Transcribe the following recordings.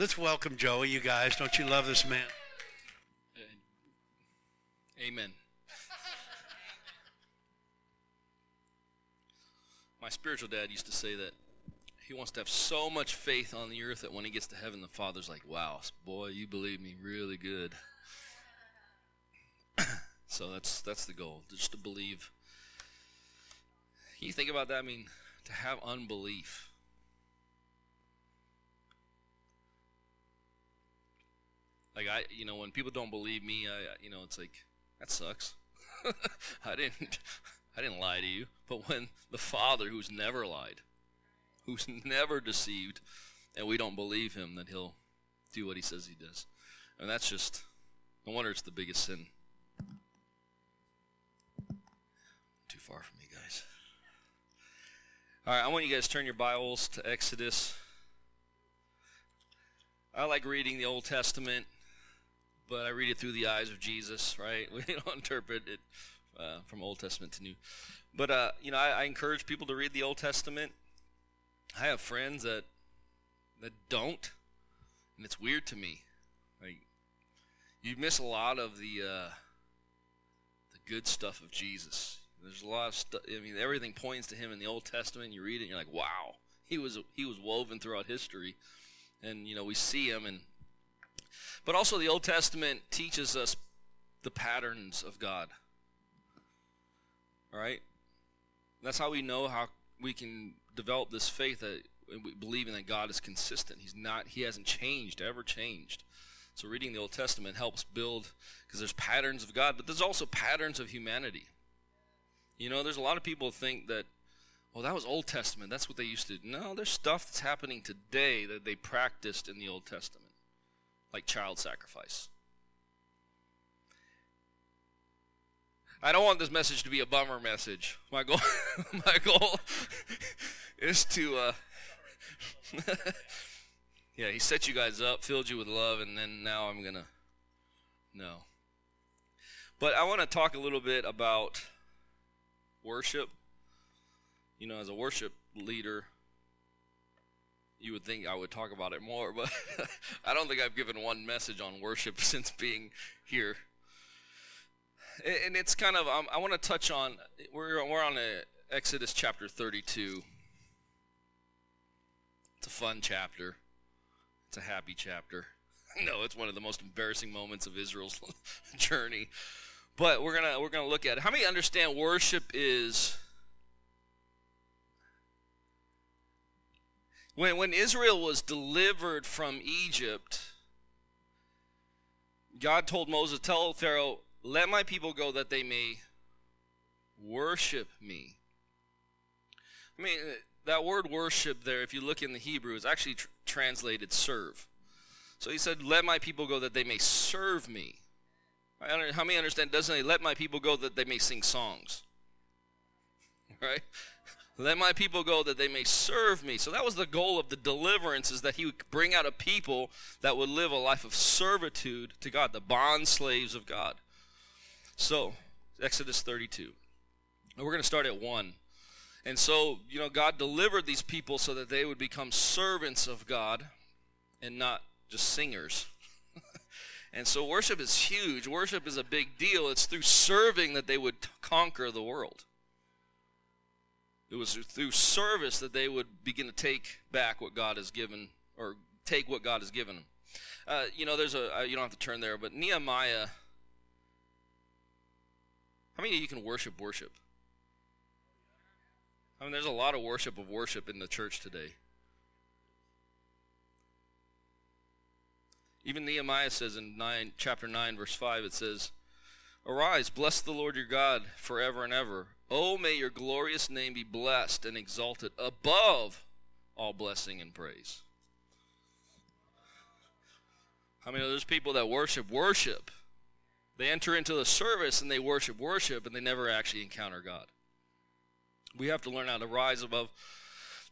Let's welcome Joey, you guys. Don't you love this man? Uh, amen. My spiritual dad used to say that he wants to have so much faith on the earth that when he gets to heaven, the Father's like, wow, boy, you believe me really good. so that's that's the goal, just to believe. You think about that? I mean, to have unbelief. Like I, you know, when people don't believe me, I, you know, it's like that sucks. I didn't, I didn't lie to you. But when the Father, who's never lied, who's never deceived, and we don't believe him, that he'll do what he says he does, and that's just, no wonder it's the biggest sin. Too far from me, guys. All right, I want you guys to turn your Bibles to Exodus. I like reading the Old Testament but I read it through the eyes of Jesus, right? We don't interpret it uh, from Old Testament to New. But, uh, you know, I, I, encourage people to read the Old Testament. I have friends that that don't, and it's weird to me. Like, you miss a lot of the uh, the good stuff of Jesus. There's a lot of stuff. I mean, everything points to him in the Old Testament. You read it, and you're like, wow, he was he was woven throughout history, and you know we see him and but also, the Old Testament teaches us the patterns of God. All right? That's how we know how we can develop this faith that we believing that God is consistent. He's not he hasn't changed, ever changed. So reading the Old Testament helps build because there's patterns of God, but there's also patterns of humanity. You know, there's a lot of people think that well, that was Old Testament. That's what they used to do. No, there's stuff that's happening today that they practiced in the Old Testament like child sacrifice. I don't want this message to be a bummer message. My goal, my goal is to, uh, yeah, he set you guys up, filled you with love, and then now I'm gonna, no. But I want to talk a little bit about worship. You know, as a worship leader, you would think I would talk about it more, but I don't think I've given one message on worship since being here. And it's kind of um, I want to touch on we're we're on a Exodus chapter 32. It's a fun chapter. It's a happy chapter. no, it's one of the most embarrassing moments of Israel's journey. But we're gonna we're gonna look at it. How many understand worship is When, when Israel was delivered from Egypt, God told Moses, Tell Pharaoh, let my people go that they may worship me. I mean, that word worship there, if you look in the Hebrew, is actually tr- translated serve. So he said, Let my people go that they may serve me. How many understand? Doesn't he let my people go that they may sing songs? Right? Let my people go that they may serve me. So that was the goal of the deliverance is that he would bring out a people that would live a life of servitude to God, the bond slaves of God. So, Exodus 32. And we're going to start at 1. And so, you know, God delivered these people so that they would become servants of God and not just singers. and so worship is huge. Worship is a big deal. It's through serving that they would conquer the world. It was through service that they would begin to take back what God has given, or take what God has given them. Uh, you know, there's a, uh, you don't have to turn there, but Nehemiah. How many of you can worship worship? I mean, there's a lot of worship of worship in the church today. Even Nehemiah says in nine, chapter 9, verse 5, it says, Arise, bless the Lord your God forever and ever. Oh, may your glorious name be blessed and exalted above all blessing and praise. I mean, there's people that worship worship? They enter into the service and they worship worship and they never actually encounter God. We have to learn how to rise above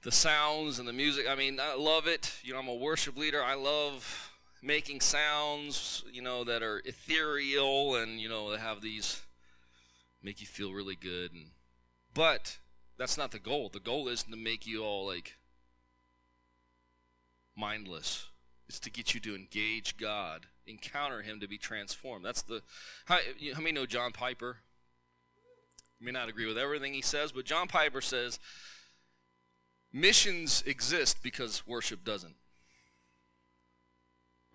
the sounds and the music. I mean, I love it. You know, I'm a worship leader. I love making sounds, you know, that are ethereal and, you know, they have these make you feel really good and but that's not the goal. The goal isn't to make you all like mindless It's to get you to engage God, encounter Him to be transformed. That's the how, how many know John Piper? You may not agree with everything he says, but John Piper says missions exist because worship doesn't.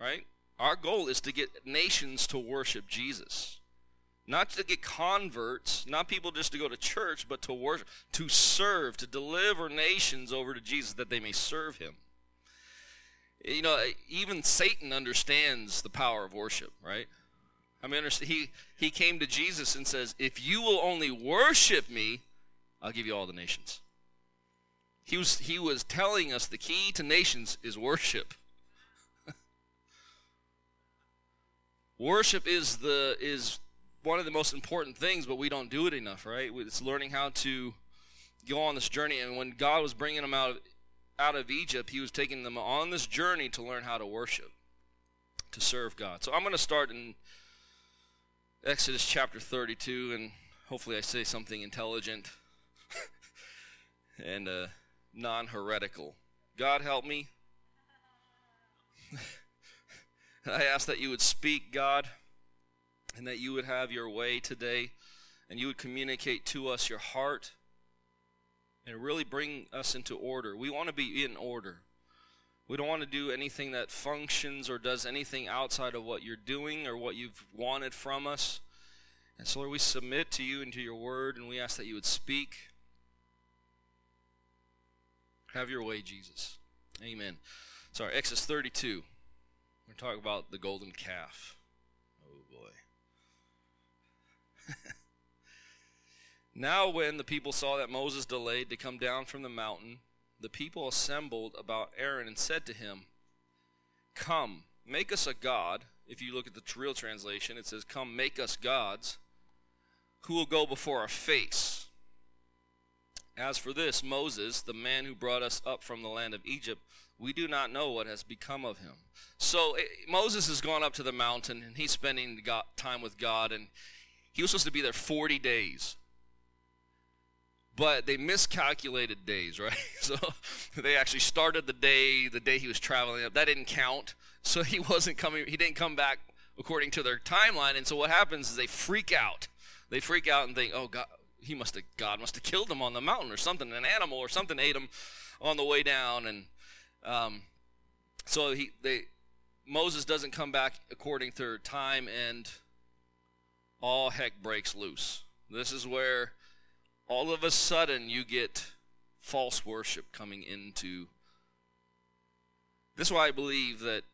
Right? Our goal is to get nations to worship Jesus. Not to get converts, not people just to go to church, but to worship, to serve, to deliver nations over to Jesus that they may serve him. You know, even Satan understands the power of worship, right? I mean, he, he came to Jesus and says, If you will only worship me, I'll give you all the nations. He was, he was telling us the key to nations is worship. worship is the is one of the most important things, but we don't do it enough, right? It's learning how to go on this journey. And when God was bringing them out of, out of Egypt, He was taking them on this journey to learn how to worship, to serve God. So I'm going to start in Exodus chapter 32, and hopefully I say something intelligent and uh, non heretical. God help me. I ask that you would speak, God and that you would have your way today and you would communicate to us your heart and really bring us into order. We want to be in order. We don't want to do anything that functions or does anything outside of what you're doing or what you've wanted from us. And so, Lord, we submit to you and to your word, and we ask that you would speak. Have your way, Jesus. Amen. Sorry, Exodus 32. We're talking about the golden calf. now, when the people saw that Moses delayed to come down from the mountain, the people assembled about Aaron and said to him, Come, make us a god. If you look at the real translation, it says, Come, make us gods, who will go before our face. As for this, Moses, the man who brought us up from the land of Egypt, we do not know what has become of him. So it, Moses has gone up to the mountain and he's spending God, time with God, and he was supposed to be there 40 days. But they miscalculated days, right? So they actually started the day, the day he was traveling up. That didn't count. So he wasn't coming, he didn't come back according to their timeline. And so what happens is they freak out. They freak out and think, oh, God, he must have, God must have killed him on the mountain or something. An animal or something ate him on the way down. And um, so he, they, Moses doesn't come back according to their time and all heck breaks loose. This is where all of a sudden you get false worship coming into. This is why I believe that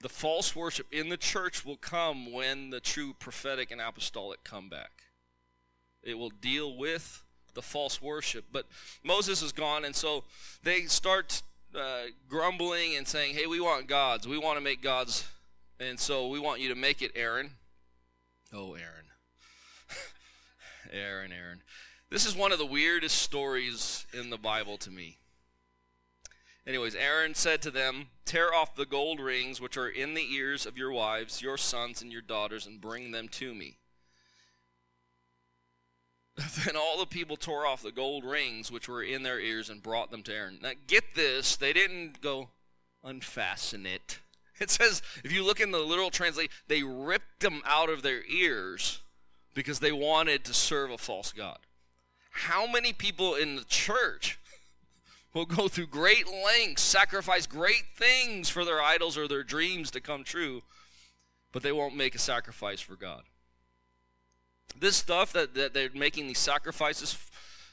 the false worship in the church will come when the true prophetic and apostolic come back. It will deal with the false worship. But Moses is gone, and so they start uh, grumbling and saying, Hey, we want gods. We want to make gods. And so we want you to make it, Aaron. Oh, Aaron. Aaron, Aaron. This is one of the weirdest stories in the Bible to me. Anyways, Aaron said to them, Tear off the gold rings which are in the ears of your wives, your sons, and your daughters, and bring them to me. then all the people tore off the gold rings which were in their ears and brought them to Aaron. Now, get this, they didn't go, unfasten it. It says, if you look in the literal translation, they ripped them out of their ears because they wanted to serve a false God. How many people in the church will go through great lengths, sacrifice great things for their idols or their dreams to come true, but they won't make a sacrifice for God? This stuff that, that they're making these sacrifices,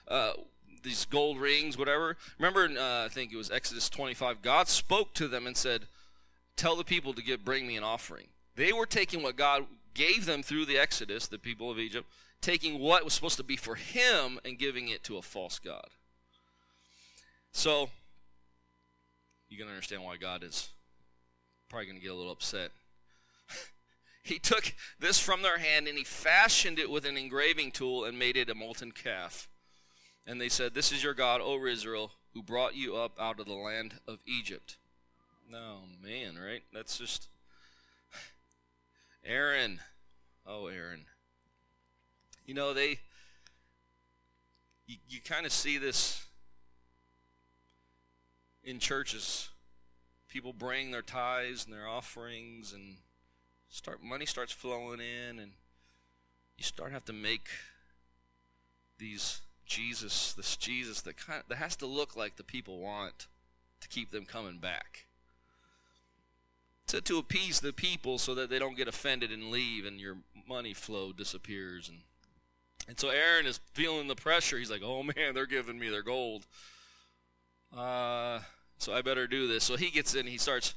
uh, these gold rings, whatever. Remember, uh, I think it was Exodus 25, God spoke to them and said, tell the people to give bring me an offering. They were taking what God gave them through the Exodus, the people of Egypt, taking what was supposed to be for him and giving it to a false god. So you can understand why God is probably going to get a little upset. he took this from their hand and he fashioned it with an engraving tool and made it a molten calf. And they said, This is your God, O Israel, who brought you up out of the land of Egypt. No, man, right? That's just. Aaron. Oh, Aaron. You know, they. You, you kind of see this in churches. people bring their tithes and their offerings, and start money starts flowing in, and you start have to make these Jesus, this Jesus that kind of, that has to look like the people want to keep them coming back. To, to appease the people so that they don't get offended and leave and your money flow disappears and and so Aaron is feeling the pressure. He's like, "Oh man, they're giving me their gold. Uh, so I better do this." So he gets in. He starts.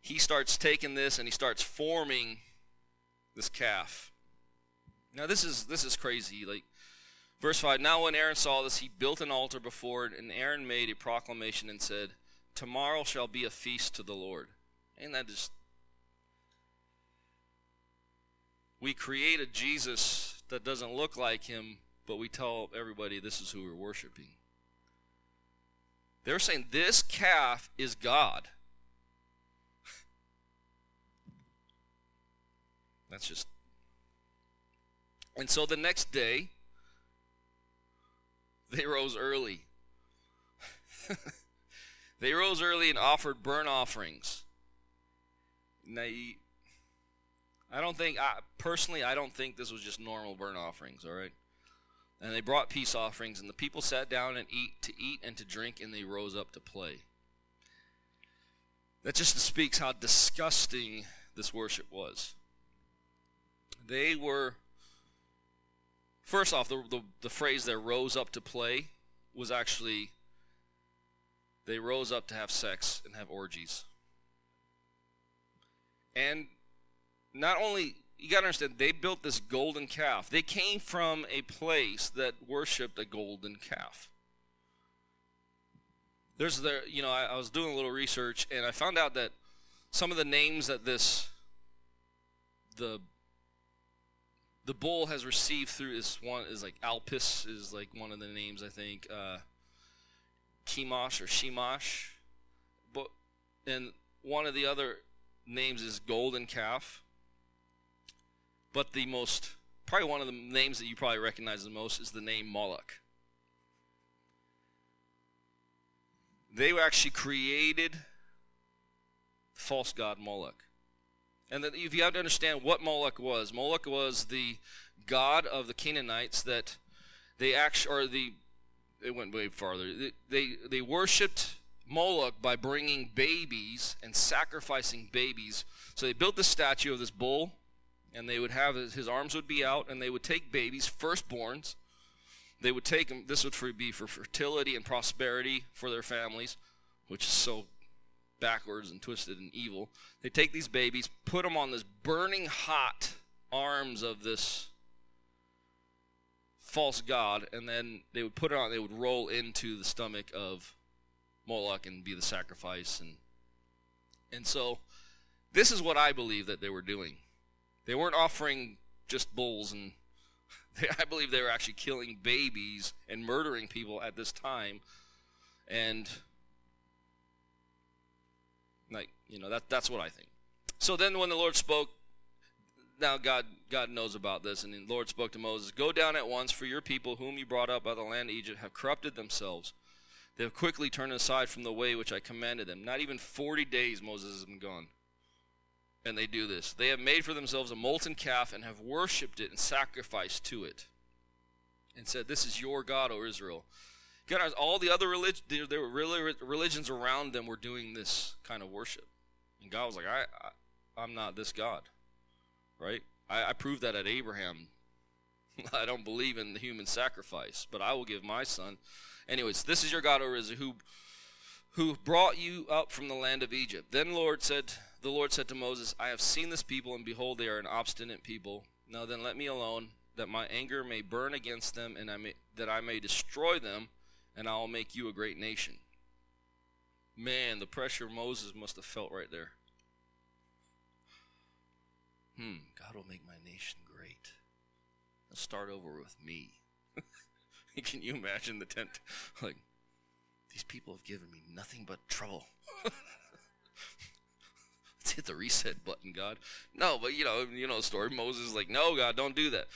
He starts taking this and he starts forming this calf. Now this is this is crazy. Like verse five. Now when Aaron saw this, he built an altar before it, and Aaron made a proclamation and said, "Tomorrow shall be a feast to the Lord." And that just we create a Jesus that doesn't look like him, but we tell everybody this is who we're worshiping. They're saying this calf is God. That's just. And so the next day, they rose early. they rose early and offered burnt offerings. Now, I don't think, I, personally, I don't think this was just normal burnt offerings, all right? And they brought peace offerings, and the people sat down and eat to eat and to drink, and they rose up to play. That just speaks how disgusting this worship was. They were, first off, the, the, the phrase there, rose up to play, was actually, they rose up to have sex and have orgies. And not only you got to understand they built this golden calf. They came from a place that worshiped a golden calf. There's the you know I, I, was doing a little research and i found out that some of the names that this the the bull has received through this one is like alpis is like one of the names i think uh chemosh or shemash but and one of the other names is golden calf but the most, probably one of the names that you probably recognize the most is the name Moloch. They actually created the false god Moloch. And that if you have to understand what Moloch was, Moloch was the god of the Canaanites that they actually, or the, it went way farther. They, they, they worshipped Moloch by bringing babies and sacrificing babies. So they built the statue of this bull and they would have his, his arms would be out, and they would take babies, firstborns. They would take them. This would be for fertility and prosperity for their families, which is so backwards and twisted and evil. They take these babies, put them on this burning hot arms of this false god, and then they would put it on. They would roll into the stomach of Moloch and be the sacrifice, and and so this is what I believe that they were doing. They weren't offering just bulls, and they, I believe they were actually killing babies and murdering people at this time. And like you know that that's what I think. So then, when the Lord spoke, now God God knows about this, and the Lord spoke to Moses, "Go down at once, for your people, whom you brought up out of the land of Egypt, have corrupted themselves. They have quickly turned aside from the way which I commanded them. Not even forty days Moses has been gone." and they do this. They have made for themselves a molten calf and have worshipped it and sacrificed to it, and said, "This is your God, O Israel." God, all the other religions, there were really religions around them were doing this kind of worship, and God was like, "I, I am not this God, right? I, I proved that at Abraham. I don't believe in the human sacrifice, but I will give my son." Anyways, this is your God, O who who brought you up from the land of Egypt. Then Lord said the Lord said to Moses, I have seen this people, and behold, they are an obstinate people. Now then, let me alone, that my anger may burn against them, and I may, that I may destroy them, and I will make you a great nation. Man, the pressure Moses must have felt right there. Hmm, God will make my nation great. Let's start over with me. Can you imagine the tent? Like, these people have given me nothing but trouble. let's hit the reset button, God. No, but you know, you know the story. Moses is like, no, God, don't do that.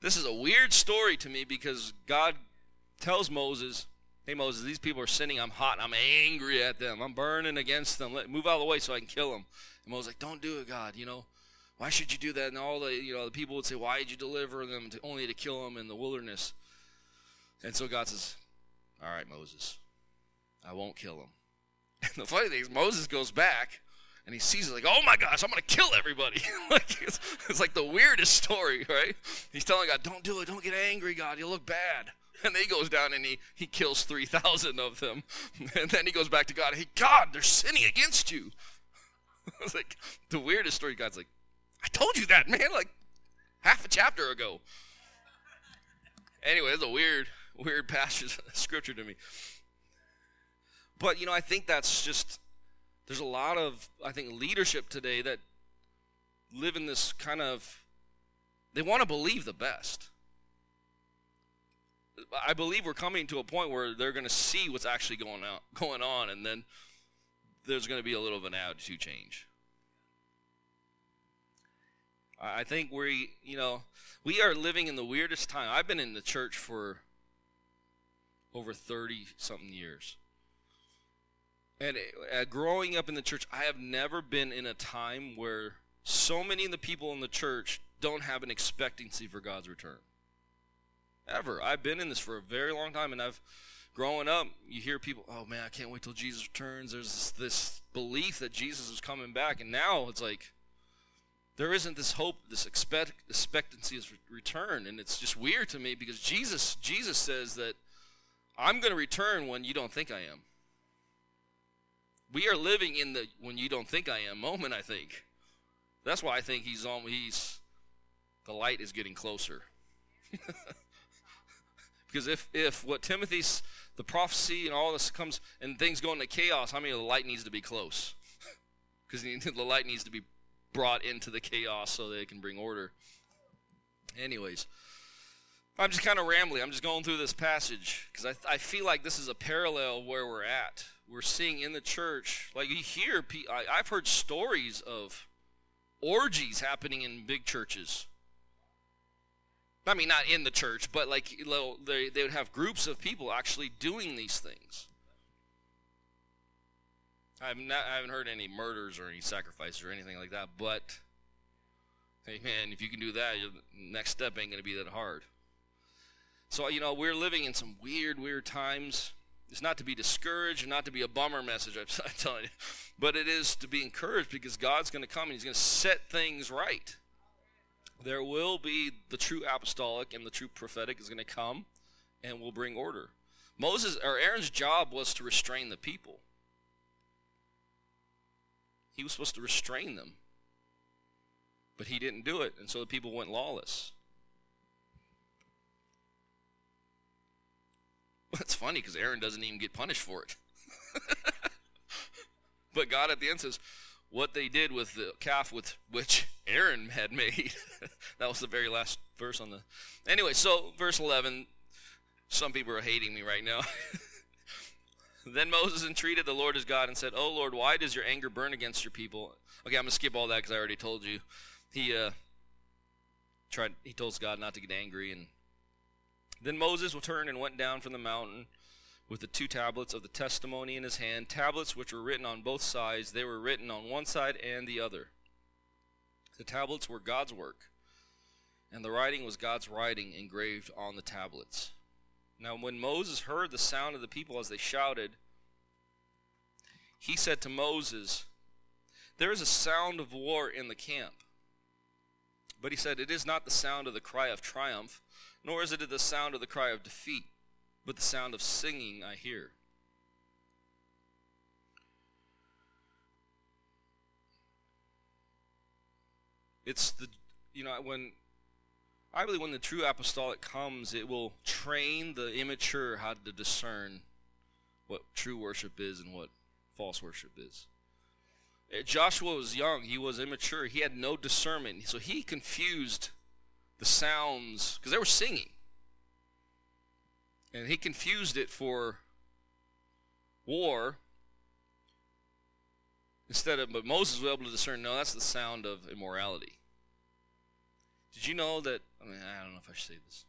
This is a weird story to me because God tells Moses, Hey, Moses, these people are sinning. I'm hot. I'm angry at them. I'm burning against them. Let, move out of the way so I can kill them. And Moses like, don't do it, God. You know, why should you do that? And all the, you know, the people would say, why did you deliver them to, only to kill them in the wilderness? And so God says, all right, Moses, I won't kill them. And the funny thing is, Moses goes back and he sees it like, oh my gosh, I'm to kill everybody. like it's, it's like the weirdest story, right? He's telling God, don't do it. Don't get angry, God. You'll look bad. And then he goes down and he, he kills 3,000 of them. And then he goes back to God. Hey, God, they're sinning against you. it's like the weirdest story. God's like, I told you that, man, like half a chapter ago. Anyway, it's a weird, weird passage of scripture to me. But, you know, I think that's just, there's a lot of, I think, leadership today that live in this kind of, they want to believe the best. I believe we're coming to a point where they're going to see what's actually going on, going on, and then there's going to be a little of an attitude change. I think we, you know, we are living in the weirdest time. I've been in the church for over 30 something years. And uh, growing up in the church, I have never been in a time where so many of the people in the church don't have an expectancy for God's return. Ever. I've been in this for a very long time, and I've growing up, you hear people, oh man, I can't wait till Jesus returns. There's this, this belief that Jesus is coming back, and now it's like there isn't this hope, this expect, expectancy of return, and it's just weird to me because Jesus, Jesus says that I'm going to return when you don't think I am. We are living in the when you don't think I am moment. I think that's why I think he's on. He's the light is getting closer. because if if what Timothy's the prophecy and all this comes and things go into chaos, how I many the light needs to be close? Because the light needs to be brought into the chaos so they can bring order. Anyways, I'm just kind of rambling. I'm just going through this passage because I, I feel like this is a parallel where we're at. We're seeing in the church, like you hear, I, I've heard stories of orgies happening in big churches. I mean, not in the church, but like they, they would have groups of people actually doing these things. I've not, I haven't heard any murders or any sacrifices or anything like that. But hey, man, if you can do that, your next step ain't going to be that hard. So you know, we're living in some weird, weird times. It's not to be discouraged, and not to be a bummer message. I'm, telling you, but it is to be encouraged because God's going to come and He's going to set things right. There will be the true apostolic and the true prophetic is going to come, and will bring order. Moses or Aaron's job was to restrain the people. He was supposed to restrain them. But he didn't do it, and so the people went lawless. That's funny because Aaron doesn't even get punished for it. but God at the end says, what they did with the calf with which Aaron had made. that was the very last verse on the. Anyway, so verse 11. Some people are hating me right now. Then Moses entreated the Lord his God and said, "Oh Lord, why does your anger burn against your people?" Okay, I'm gonna skip all that because I already told you. He uh, tried. He told God not to get angry, and then Moses returned and went down from the mountain with the two tablets of the testimony in his hand, tablets which were written on both sides. They were written on one side and the other. The tablets were God's work, and the writing was God's writing engraved on the tablets. Now, when Moses heard the sound of the people as they shouted, he said to Moses, There is a sound of war in the camp. But he said, It is not the sound of the cry of triumph, nor is it the sound of the cry of defeat, but the sound of singing I hear. It's the, you know, when I believe when the true apostolic comes, it will train the immature how to discern what true worship is and what false worship is. Eh, Joshua was young, he was immature, he had no discernment. So he confused the sounds because they were singing. And he confused it for war instead of but Moses was able to discern no that's the sound of immorality. Did you know that? I mean, I don't know if I should say this.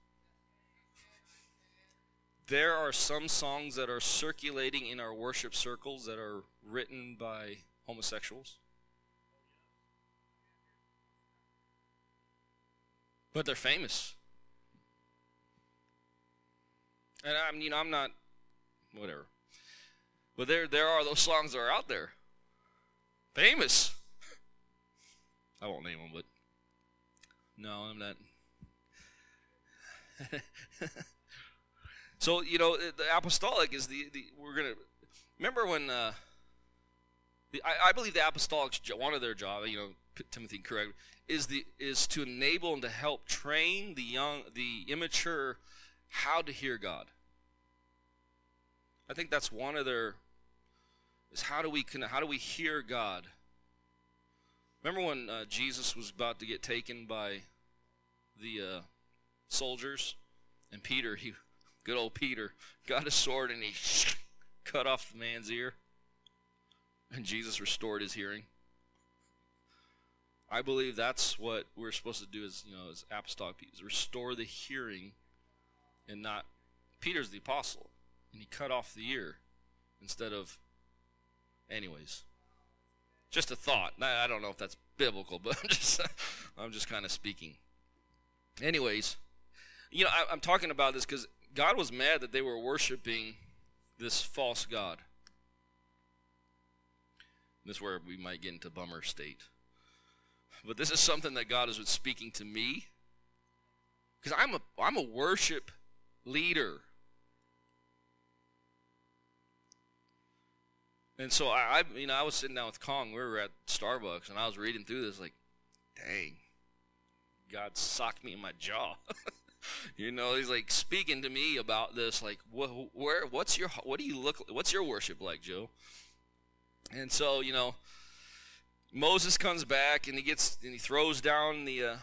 there are some songs that are circulating in our worship circles that are written by homosexuals. But they're famous. And I'm, you know, I'm not, whatever. But there, there are those songs that are out there, famous. I won't name them, but no, I'm not. so you know, the apostolic is the, the we're gonna remember when uh, the, I, I believe the apostolics one of their job, you know, Timothy correct, is the is to enable and to help train the young, the immature, how to hear God. I think that's one of their is how do we how do we hear God? Remember when uh, Jesus was about to get taken by the uh, soldiers, and Peter, he, good old Peter, got a sword and he cut off the man's ear, and Jesus restored his hearing. I believe that's what we're supposed to do as you know as apostolic people, restore the hearing, and not. Peter's the apostle, and he cut off the ear instead of. Anyways, just a thought. I don't know if that's biblical, but I'm just I'm just kind of speaking. Anyways, you know I, am talking about this because God was mad that they were worshiping this false god. This is where we might get into bummer state. But this is something that God is speaking to me because I'm a I'm a worship leader. And so I, I, you know, I was sitting down with Kong. We were at Starbucks, and I was reading through this, like, dang, God socked me in my jaw. you know, he's like speaking to me about this, like, wh- where, what's your, what do you look, what's your worship like, Joe? And so, you know, Moses comes back and he gets and he throws down the uh,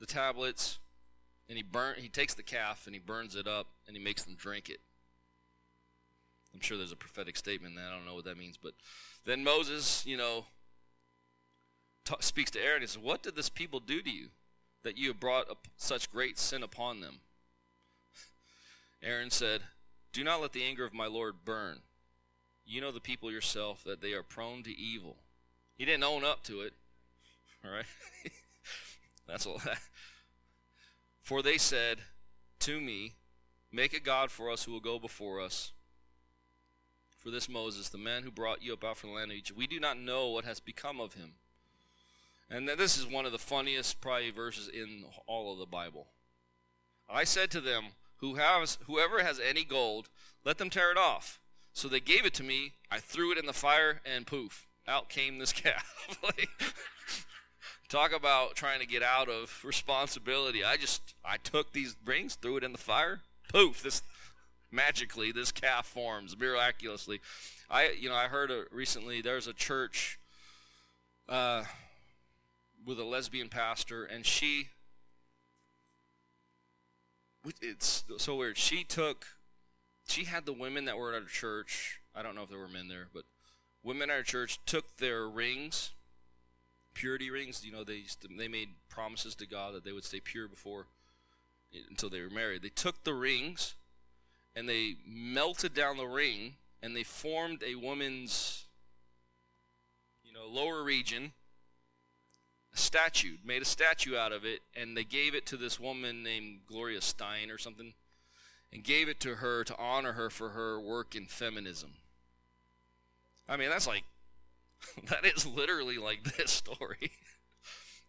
the tablets, and he burn, he takes the calf and he burns it up and he makes them drink it. I'm sure there's a prophetic statement that I don't know what that means, but then Moses, you know, t- speaks to Aaron. He says, "What did this people do to you, that you have brought such great sin upon them?" Aaron said, "Do not let the anger of my Lord burn. You know the people yourself that they are prone to evil." He didn't own up to it. All right, that's all. For they said to me, "Make a god for us who will go before us." for this Moses, the man who brought you up out from the land of Egypt. We do not know what has become of him. And this is one of the funniest probably verses in all of the Bible. I said to them, Who has, whoever has any gold, let them tear it off. So they gave it to me. I threw it in the fire, and poof, out came this calf. talk about trying to get out of responsibility. I just I took these rings, threw it in the fire, poof, this magically this calf forms miraculously. I you know I heard a, recently there's a church uh, with a lesbian pastor and she it's so weird. She took she had the women that were at her church. I don't know if there were men there, but women at our church took their rings, purity rings. You know, they to, they made promises to God that they would stay pure before eh, until they were married. They took the rings and they melted down the ring and they formed a woman's you know lower region a statue made a statue out of it and they gave it to this woman named gloria stein or something and gave it to her to honor her for her work in feminism i mean that's like that is literally like this story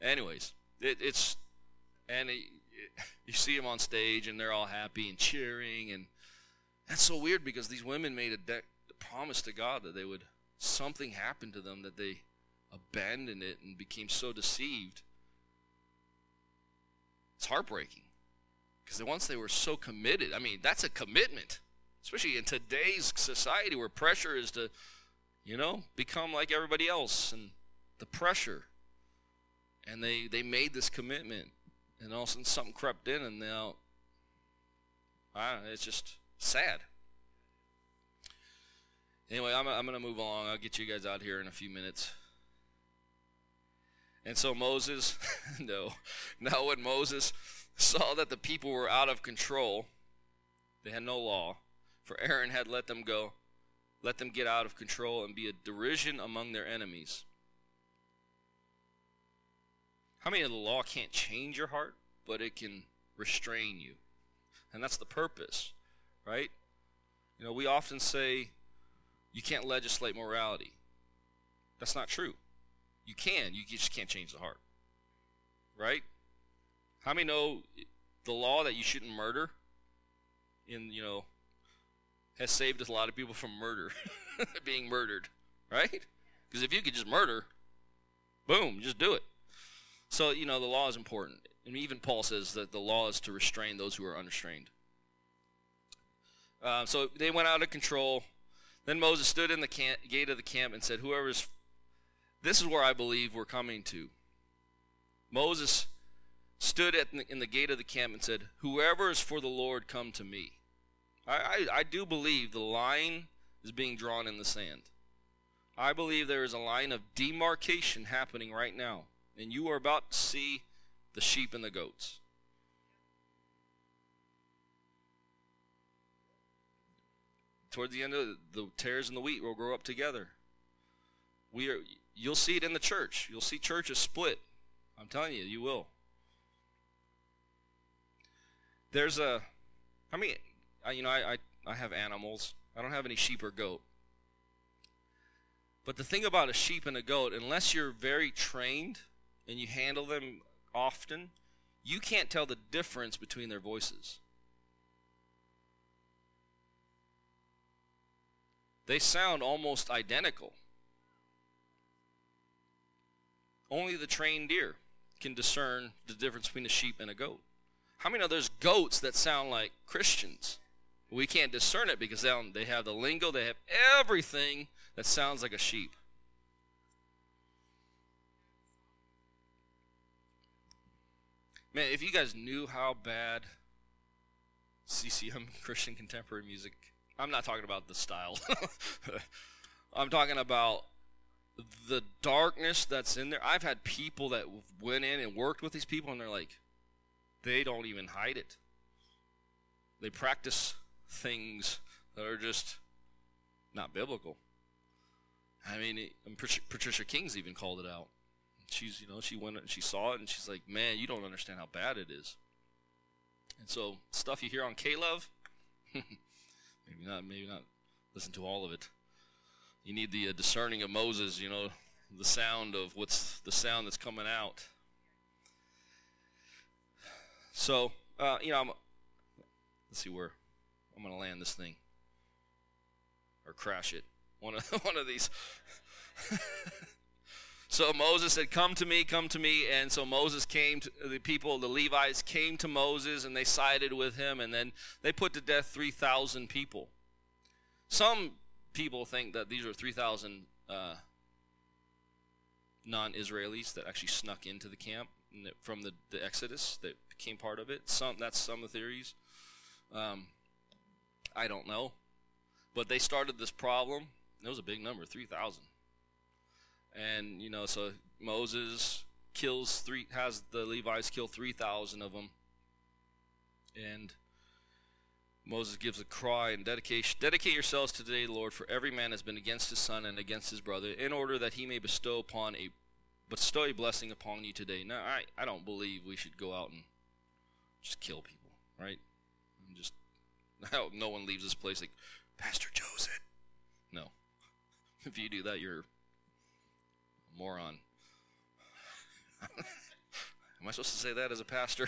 anyways it, it's and it, it, you see them on stage and they're all happy and cheering and that's so weird because these women made a, de- a promise to God that they would something happened to them that they abandoned it and became so deceived. It's heartbreaking because once they were so committed, I mean, that's a commitment, especially in today's society where pressure is to, you know, become like everybody else and the pressure. And they, they made this commitment, and all of a sudden something crept in, and now, I know, it's just sad. Anyway, I'm, I'm going to move along. I'll get you guys out here in a few minutes. And so Moses, no, now when Moses saw that the people were out of control, They had no law. For Aaron had let them go, let them get out of control and be a derision among their enemies. How many of the law can't change your heart, but it can restrain you? And that's the purpose, right? You know, we often say you can't legislate morality. That's not true. You can, you just can't change the heart. Right? How many know the law that you shouldn't murder in, you know, has saved a lot of people from murder, being murdered, right? Because if you could just murder, boom, just do it. So, you know, the law is important. And even Paul says that the law is to restrain those who are unrestrained. Uh, so they went out of control. Then Moses stood in the camp, gate of the camp and said, Whoever's, this is where I believe we're coming to. Moses stood at the, in the gate of the camp and said, Whoever is for the Lord, come to me. I, I, I do believe the line is being drawn in the sand. I believe there is a line of demarcation happening right now, and you are about to see the sheep and the goats. Toward the end of the, the tares and the wheat will grow up together. We are you'll see it in the church. You'll see churches split. I'm telling you, you will. There's a I mean I, you know, I, I, I have animals. I don't have any sheep or goat. But the thing about a sheep and a goat, unless you're very trained and you handle them often, you can't tell the difference between their voices. They sound almost identical. Only the trained ear can discern the difference between a sheep and a goat. How many know there's goats that sound like Christians? We can't discern it because they, have the lingo, they have everything that sounds like a sheep. Man, if you guys knew how bad CCM Christian contemporary music, I'm not talking about the style. I'm talking about the darkness that's in there. I've had people that went in and worked with these people, and they're like, they don't even hide it. They practice things that are just not biblical. I mean, Patricia King's even called it out. She's, you know, she went and she saw it and she's like, man, you don't understand how bad it is. And so, stuff you hear on K-Love, maybe not, maybe not listen to all of it. You need the uh, discerning of Moses, you know, the sound of what's the sound that's coming out. So, uh, you know, I'm, let's see where I'm going to land this thing or crash it. One of one of these. so Moses said, "Come to me, come to me." And so Moses came to the people, the Levites came to Moses and they sided with him and then they put to death 3,000 people. Some people think that these are 3,000 uh, non-Israelis that actually snuck into the camp from the, the Exodus that became part of it. Some that's some of the theories. Um, I don't know. But they started this problem. It was a big number, 3,000. And, you know, so Moses kills three, has the Levites kill 3,000 of them. And Moses gives a cry and dedication. Dedicate yourselves today, Lord, for every man has been against his son and against his brother, in order that he may bestow upon a bestow a blessing upon you today. Now, I, I don't believe we should go out and just kill people, right? No one leaves this place like, Pastor Joseph. No. If you do that, you're a moron. Am I supposed to say that as a pastor?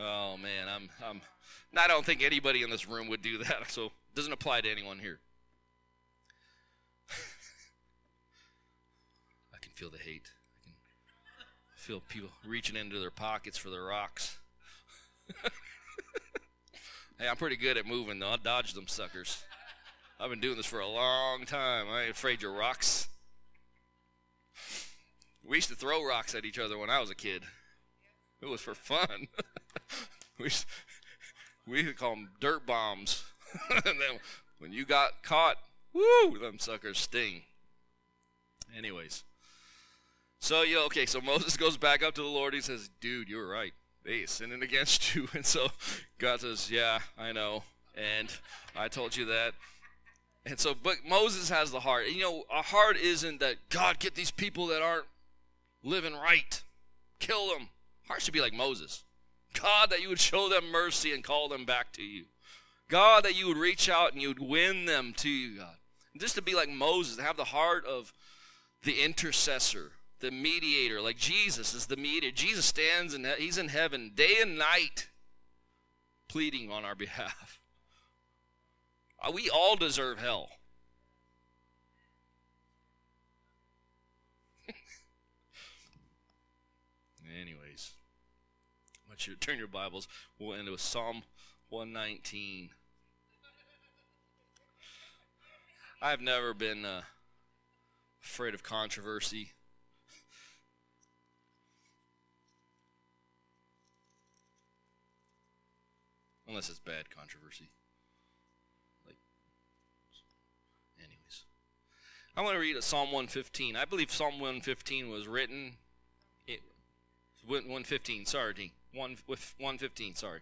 oh man, I'm I'm I don't think anybody in this room would do that, so it doesn't apply to anyone here. I can feel the hate. I can feel people reaching into their pockets for their rocks. Hey, I'm pretty good at moving, though. I dodge them suckers. I've been doing this for a long time. I ain't afraid your rocks. We used to throw rocks at each other when I was a kid. It was for fun. we we used to call them dirt bombs. and then when you got caught, woo, them suckers sting. Anyways. So, know, okay, so Moses goes back up to the Lord. He says, dude, you were right. They sinning against you. And so God says, Yeah, I know. And I told you that. And so, but Moses has the heart. You know, a heart isn't that God get these people that aren't living right, kill them. Heart should be like Moses. God, that you would show them mercy and call them back to you. God, that you would reach out and you would win them to you, God. Just to be like Moses, to have the heart of the intercessor, the mediator, like Jesus is the mediator. Jesus stands and he's in heaven day and night pleading on our behalf. Uh, we all deserve hell. Anyways, I want you to turn your Bibles. We'll end with Psalm 119. I've never been uh, afraid of controversy. Unless it's bad controversy. Like, anyways. I want to read a Psalm 115. I believe Psalm 115 was written. It, 115, sorry, D. 1, 115, sorry.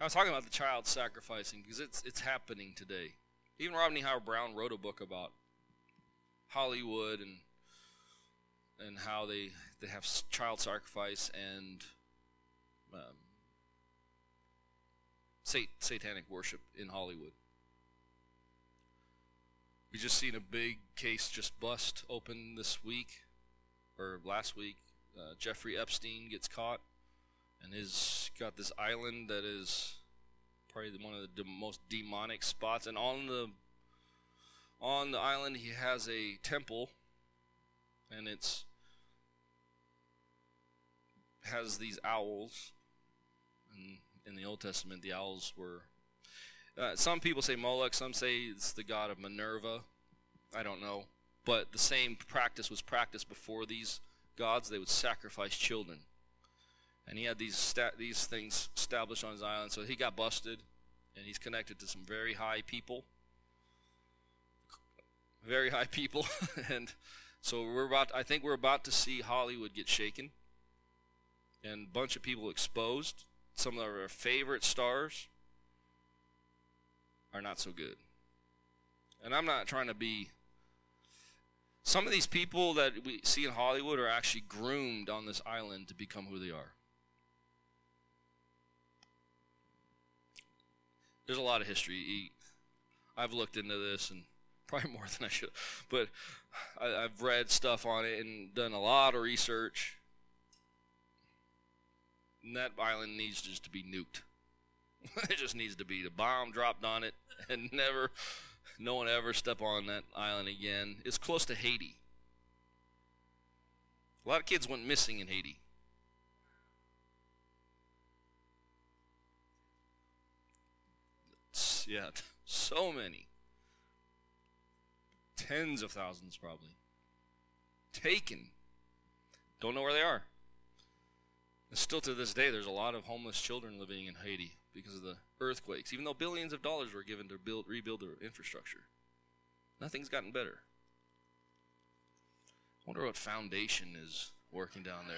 I was talking about the child sacrificing because it's it's happening today. Even Rodney Howard-Browne wrote a book about Hollywood and and how they they have child sacrifice and um, sat- satanic worship in Hollywood. We just seen a big case just bust open this week or last week. Uh, Jeffrey Epstein gets caught and he's got this island that is probably one of the most demonic spots. And on the on the island, he has a temple, and it's has these owls. And in the Old Testament, the owls were. Uh, some people say Moloch, some say it's the god of Minerva. I don't know. But the same practice was practiced before these gods. They would sacrifice children and he had these sta- these things established on his island. So he got busted, and he's connected to some very high people, very high people, and so we're about. I think we're about to see Hollywood get shaken, and a bunch of people exposed. Some of our favorite stars are not so good, and I'm not trying to be. Some of these people that we see in Hollywood are actually groomed on this island to become who they are. There's a lot of history. I've looked into this and probably more than I should, but I, have read stuff on it and done a lot of research. And that island needs just to be nuked. it just needs to be the bomb dropped on it and never, no one ever step on that island again. It's close to Haiti. A lot of kids went missing in Haiti. Yeah, so many. Tens of thousands, probably. Taken. Don't know where they are. And still to this day, there's a lot of homeless children living in Haiti because of the earthquakes, even though billions of dollars were given to build, rebuild their infrastructure. Nothing's gotten better. I wonder what foundation is working down there.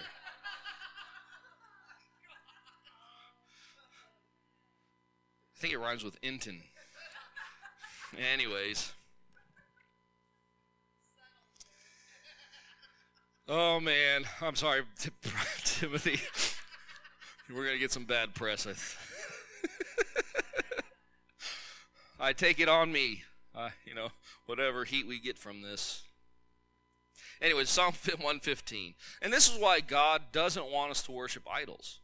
I think it rhymes with Inton. Anyways. Oh man, I'm sorry, Timothy. We're gonna get some bad press. I, th- I take it on me. Uh, you know, whatever heat we get from this. Anyway, Psalm 115. And this is why God doesn't want us to worship idols.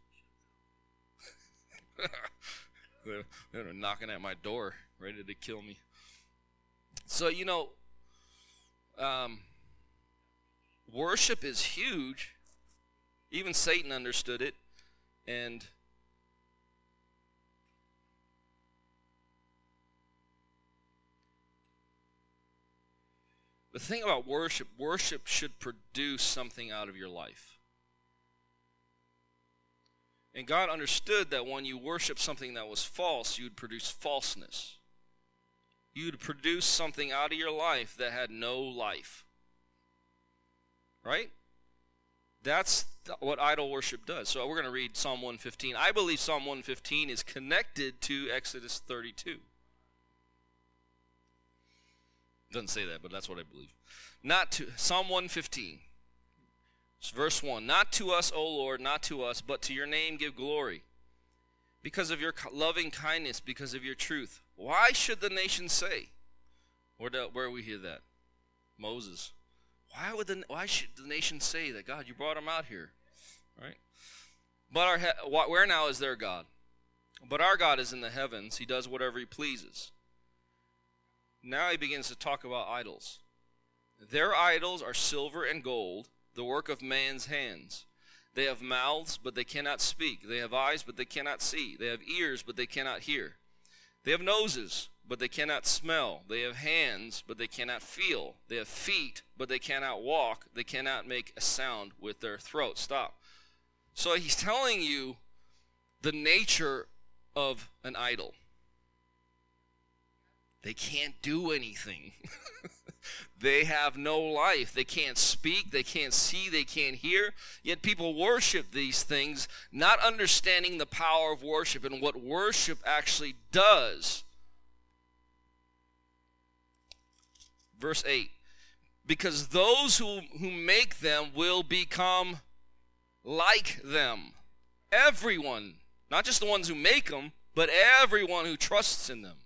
They're, they're knocking at my door, ready to kill me. So, you know, um, worship is huge. Even Satan understood it. And the thing about worship, worship should produce something out of your life. And God understood that when you worship something that was false, you'd produce falseness. you'd produce something out of your life that had no life. Right? That's what idol worship does. So we're going to read Psalm 115. I believe Psalm 115 is connected to Exodus 32. Doesn't say that, but that's what I believe. Not to Psalm 115. Verse 1 Not to us, O Lord, not to us, but to your name give glory. Because of your loving kindness, because of your truth. Why should the nation say? Where do, where we hear that? Moses. Why would the why should the nation say that God you brought them out here, right? But our where now is their God? But our God is in the heavens. He does whatever he pleases. Now he begins to talk about idols. Their idols are silver and gold, the work of man's hands. They have mouths, but they cannot speak. They have eyes, but they cannot see. They have ears, but they cannot hear. They have noses, but they cannot smell. They have hands, but they cannot feel. They have feet, but they cannot walk. They cannot make a sound with their throat. Stop. So he's telling you the nature of an idol. They can't do anything. They have no life. They can't speak, they can't see, they can't hear. Yet people worship these things, not understanding the power of worship and what worship actually does. Verse 8 Because those who, who make them will become like them. Everyone, not just the ones who make them, but everyone who trusts in them.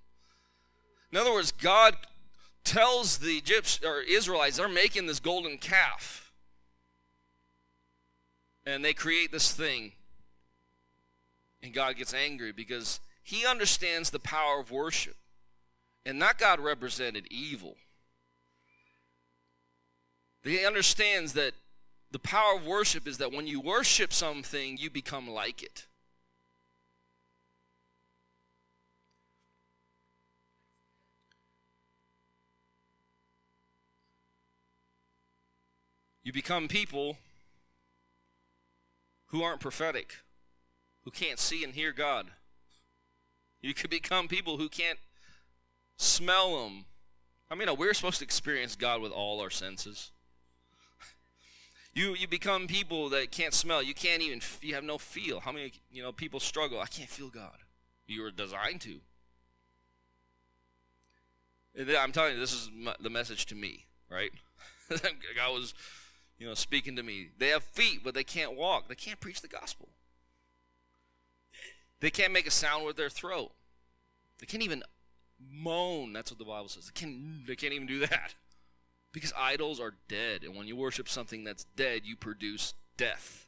In other words, God tells the Egyptians or Israelites they're making this golden calf. And they create this thing. And God gets angry because he understands the power of worship. And that God represented evil. He understands that the power of worship is that when you worship something, you become like it. You become people who aren't prophetic, who can't see and hear God. You could become people who can't smell Him. I mean, we're supposed to experience God with all our senses. You you become people that can't smell. You can't even. You have no feel. How many you know people struggle? I can't feel God. You were designed to. I'm telling you, this is the message to me, right? God was you know, speaking to me. They have feet, but they can't walk. They can't preach the gospel. They can't make a sound with their throat. They can't even moan. That's what the Bible says. They can't, they can't even do that. Because idols are dead. And when you worship something that's dead, you produce death.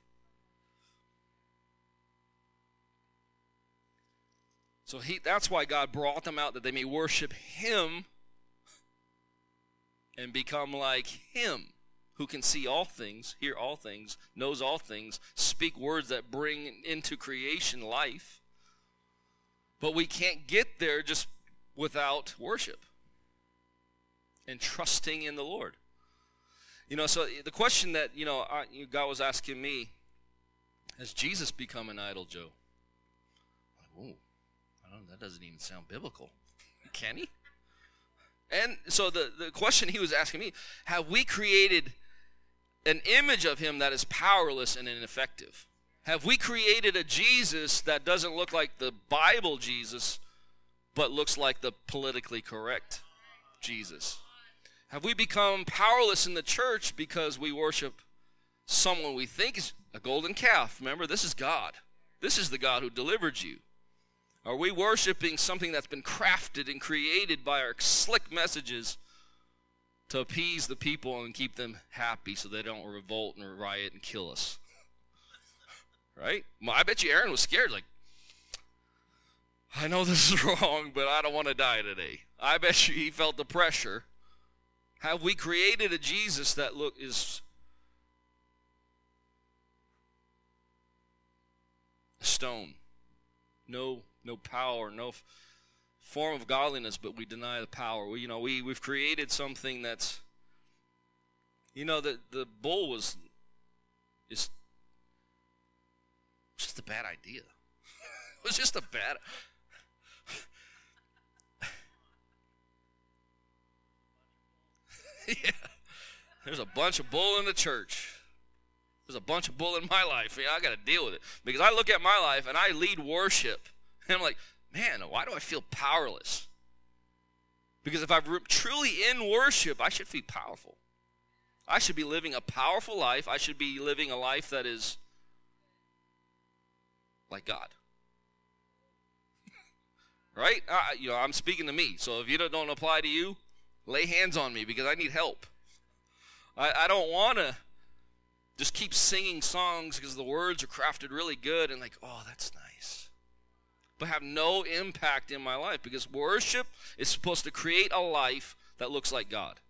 So he, that's why God brought them out that they may worship Him and become like Him who can see all things, hear all things, knows all things, speak words that bring into creation life. But we can't get there just without worship and trusting in the Lord. You know, so the question that, you know, God was asking me, has Jesus become an idol, Joe? Oh, I don't that doesn't even sound biblical. Can he? And so the, the question he was asking me, have we created an image of him that is powerless and ineffective? Have we created a Jesus that doesn't look like the Bible Jesus, but looks like the politically correct Jesus? Have we become powerless in the church because we worship someone we think is a golden calf? Remember, this is God. This is the God who delivered you. Are we worshiping something that's been crafted and created by our slick messages? To appease the people and keep them happy so they don't revolt and riot and kill us. right? I bet you Aaron was scared, like, I know this is wrong, but I don't want to die today. I bet you he felt the pressure. Have we created a Jesus that look is stone? No, no power, no form of godliness, but we deny the power. We, you know, we we've created something that's, you know, the the bull was, is just a bad idea. it was just a bad. yeah. There's a bunch of bull in the church. There's a bunch of bull in my life. Yeah, I got to deal with it because I look at my life and I lead worship, and I'm like, man, why do I feel powerless? Because if I'm truly in worship, I should feel powerful. I should be living a powerful life. I should be living a life that is like God. right? Uh, you know, I'm speaking to me. So if you don't, don't apply to you, lay hands on me because I need help. I, I don't want to just keep singing songs because the words are crafted really good and like, oh, that's nice. But have no impact in my life because worship is supposed to create a life that looks like God.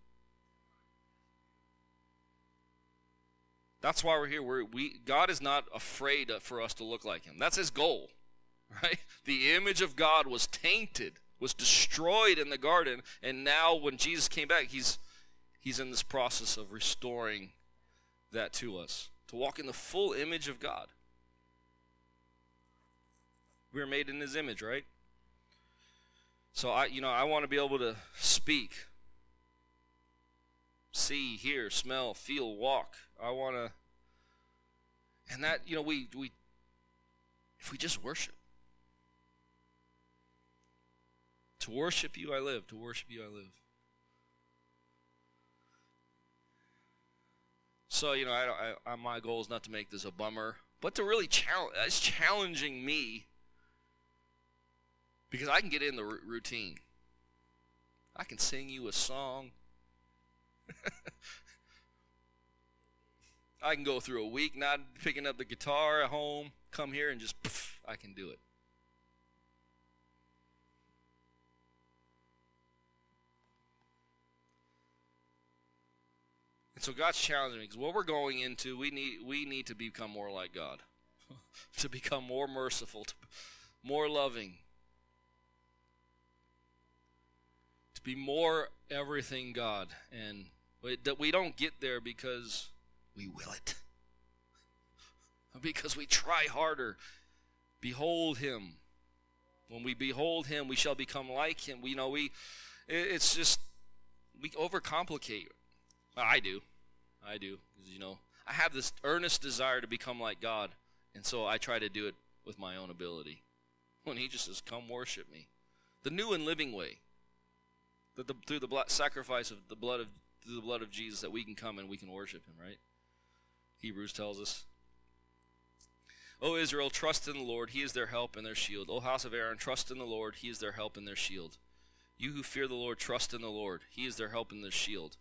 That's why we're here. We're, we God is not afraid for us to look like Him. That's His goal, right? The image of God was tainted, was destroyed in the garden, and now when Jesus came back, He's He's in this process of restoring that to us to walk in the full image of God. We are made in His image, right? So I, you know, I want to be able to speak, see, hear, smell, feel, walk I want to, and that you know we we if we just worship. To worship you, I live. To worship you, I live. So you know, I, I, my goal is not to make this a bummer, but to really challenge. It's challenging me because I can get in the r- routine. I can sing you a song. I can go through a week not picking up the guitar at home, come here and just, poof, I can do it. And so God's challenging me because what we're going into, we need we need to become more like God, to become more merciful, to, more loving, to be more everything God, and that we don't get there because we will it. Because we try harder. Behold him. When we behold him, we shall become like him. We you know we it's just we overcomplicate. I do. I do. You know, I have this earnest desire to become like God, and so I try to do it with my own ability. When he just says, "Come worship me." The new and living way. That the, through the blood, sacrifice of the blood of through the blood of Jesus that we can come and we can worship him, right? Hebrews tells us. O Israel, trust in the Lord, he is their help and their shield. O house of Aaron, trust in the Lord, he is their help and their shield. You who fear the Lord, trust in the Lord, he is their help and their shield.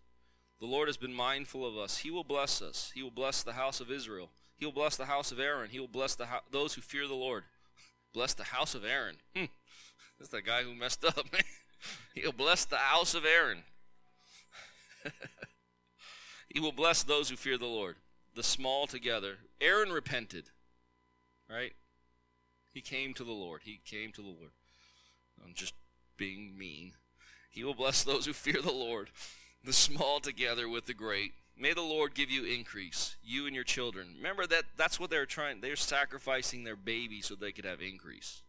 The Lord has been mindful of us. He will bless us. He will bless the house of Israel. He will bless the house of Aaron. He will bless the ho- those who fear the Lord. Bless the house of Aaron. Hmm. That's the guy who messed up. He'll bless the house of Aaron. he will bless those who fear the Lord the small together. Aaron repented, right? He came to the Lord. He came to the Lord. I'm just being mean. He will bless those who fear the Lord, the small together with the great. May the Lord give you increase, you and your children. Remember that that's what they're trying. They're sacrificing their baby so they could have increase.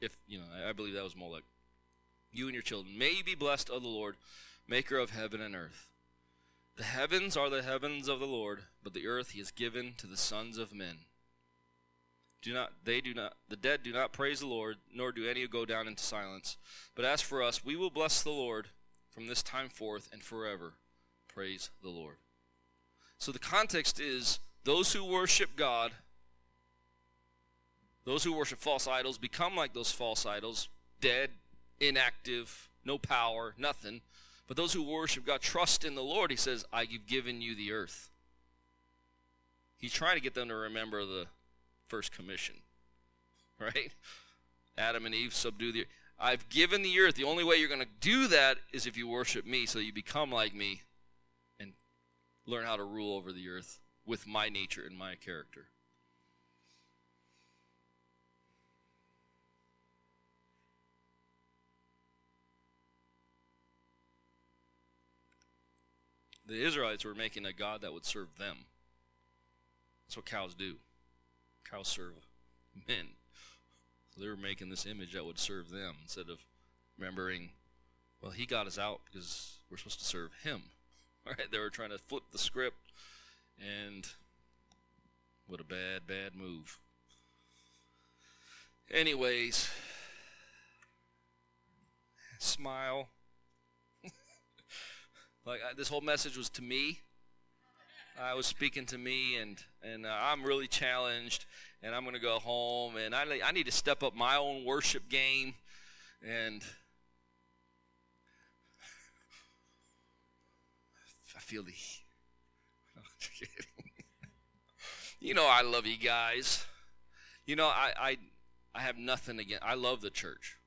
If you know, I, I believe that was Molech. You and your children may be blessed of the Lord, maker of heaven and earth. The heavens are the heavens of the Lord, but the earth he has given to the sons of men. Do not they do not the dead do not praise the Lord, nor do any go down into silence. But as for us, we will bless the Lord from this time forth and forever. Praise the Lord. So the context is those who worship God, those who worship false idols become like those false idols, dead, inactive, no power, nothing. But those who worship God trust in the Lord. He says, I've given you the earth. He's trying to get them to remember the first commission, right? Adam and Eve subdue the earth. I've given the earth. The only way you're going to do that is if you worship me, so you become like me and learn how to rule over the earth with my nature and my character. The Israelites were making a God that would serve them. That's what cows do. Cows serve men. So they were making this image that would serve them instead of remembering Well, he got us out because we're supposed to serve him. All right, They were trying to flip the script, and what a bad, bad move. Anyways, smile. Like I, this whole message was to me. I was speaking to me, and and uh, I'm really challenged, and I'm going to go home, and I I need to step up my own worship game, and I feel the. you know I love you guys. You know I I I have nothing against. I love the church.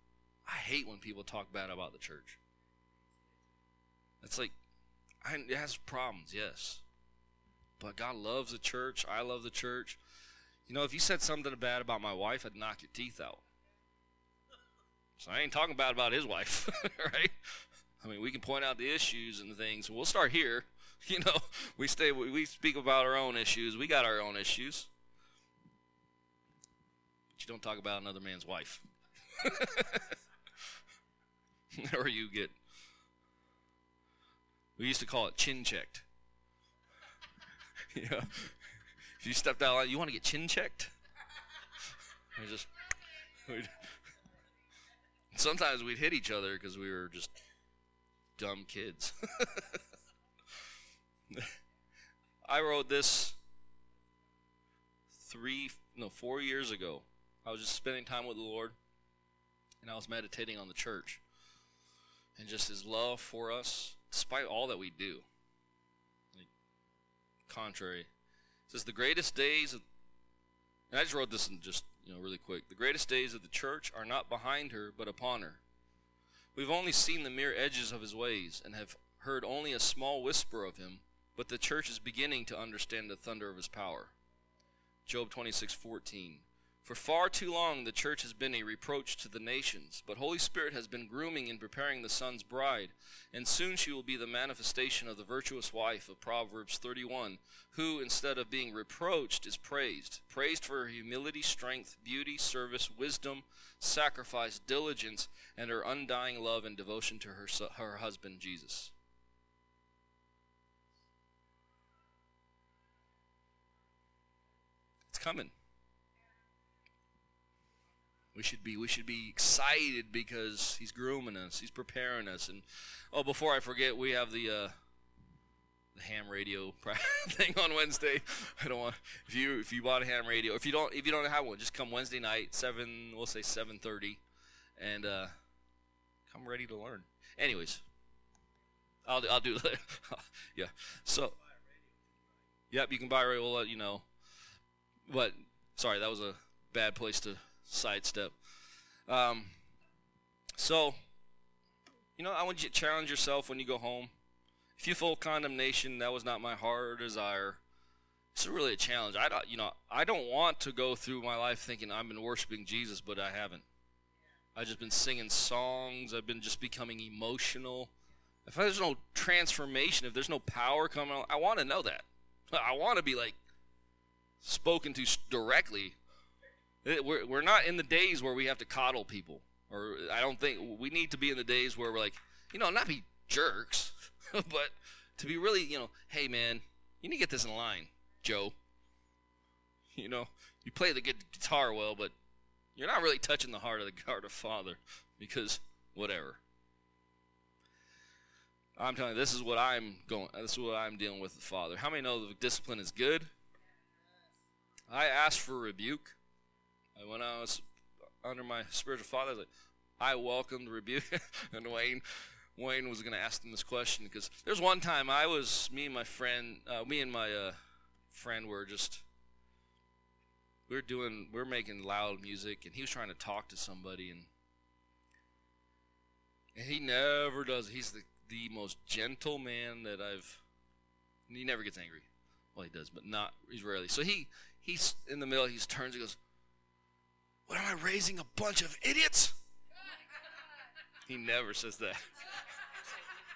I hate when people talk bad about the church. It's like I, it has problems, yes. But God loves the church. I love the church. You know, if you said something bad about my wife, I'd knock your teeth out. So I ain't talking bad about his wife, right? I mean, we can point out the issues and things. We'll start here. You know, we stay. We speak about our own issues. We got our own issues. But you don't talk about another man's wife, or you get. We used to call it chin checked. yeah. If you stepped out, you want to get chin checked. I just. We'd, sometimes we'd hit each other because we were just dumb kids. I wrote this three, no, four years ago. I was just spending time with the Lord, and I was meditating on the church and just His love for us, despite all that we do. Like, contrary, it says the greatest days of, and I just wrote this in just you know really quick. The greatest days of the church are not behind her, but upon her. We've only seen the mere edges of His ways and have heard only a small whisper of Him but the church is beginning to understand the thunder of his power. Job 26:14 For far too long the church has been a reproach to the nations, but Holy Spirit has been grooming and preparing the son's bride, and soon she will be the manifestation of the virtuous wife of Proverbs 31, who instead of being reproached is praised, praised for her humility, strength, beauty, service, wisdom, sacrifice, diligence, and her undying love and devotion to her her husband Jesus. It's coming. We should be we should be excited because he's grooming us, he's preparing us, and oh, before I forget, we have the uh, the ham radio thing on Wednesday. I don't want if you if you bought a ham radio, if you don't if you don't have one, just come Wednesday night seven we'll say seven thirty, and uh, come ready to learn. Anyways, I'll I'll do yeah. So, yep, you can buy a radio. We'll let you know. But sorry, that was a bad place to sidestep. Um, so, you know, I want you to challenge yourself when you go home. If you feel condemnation, that was not my heart or desire. It's really a challenge. I don't, you know, I don't want to go through my life thinking I've been worshiping Jesus, but I haven't. I've just been singing songs. I've been just becoming emotional. If there's no transformation, if there's no power coming I want to know that. I want to be like, spoken to directly. Eh, we're, we're not in the days where we have to coddle people. Or I don't think we need to be in the days where we're like, you know, not be jerks, but to be really, you know, hey man, you need to get this in line, Joe. You know, you play the guitar well, but you're not really touching the heart of the heart of Father because whatever. I'm telling you, this is what I'm going. This is what I'm dealing with the Father. How many know the discipline is good? I ask for rebuke. When I was under my spiritual father, I, like, I welcomed rebuke. and Wayne, Wayne was going to ask them this question because there's one time I was me and my friend, uh, me and my uh, friend were just we are doing we are making loud music, and he was trying to talk to somebody, and and he never does. He's the the most gentle man that I've. He never gets angry. Well, he does, but not. He's rarely. So he he's in the middle. He turns and goes, "What am I raising a bunch of idiots?" he never says that.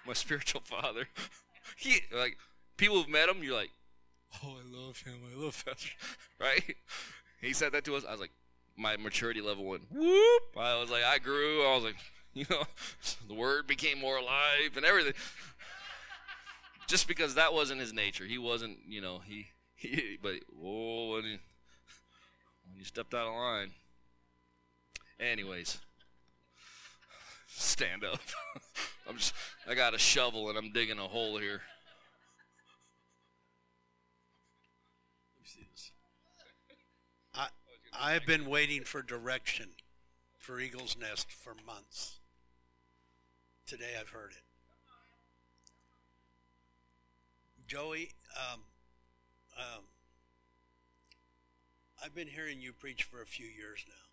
My spiritual father. He like people who've met him. You're like, "Oh, I love him. I love Pastor." Right? He said that to us. I was like, my maturity level went whoop. I was like, I grew. I was like, You know, the word became more alive and everything. Just because that wasn't his nature. He wasn't, you know, he, he but whoa, when he, when you stepped out of line. Anyways, stand up. I'm just, I got a shovel and I'm digging a hole here. I, I've been waiting for direction for Eagle's Nest for months. Today I've heard it. Joey, um, um, I've been hearing you preach for a few years now.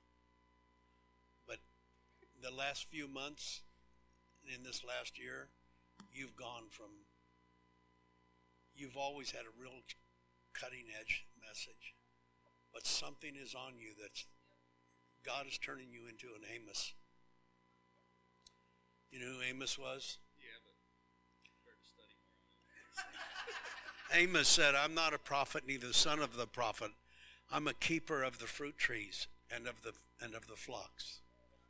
The last few months, in this last year, you've gone from, you've always had a real cutting edge message. But something is on you that's, God is turning you into an Amos. You know who Amos was? Yeah, but Amos said, I'm not a prophet, neither son of the prophet. I'm a keeper of the fruit trees and of the and of the flocks.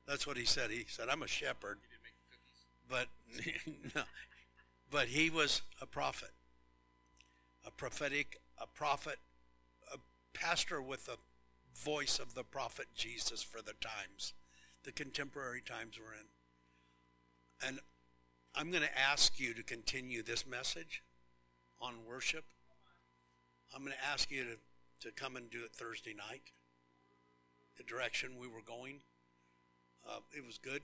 That's what he said. He said, I'm a shepherd. But no, but he was a prophet. A prophetic a prophet, a pastor with the voice of the prophet Jesus for the times, the contemporary times we're in. And I'm going to ask you to continue this message on worship. I'm going to ask you to, to come and do it Thursday night. The direction we were going, uh, it was good,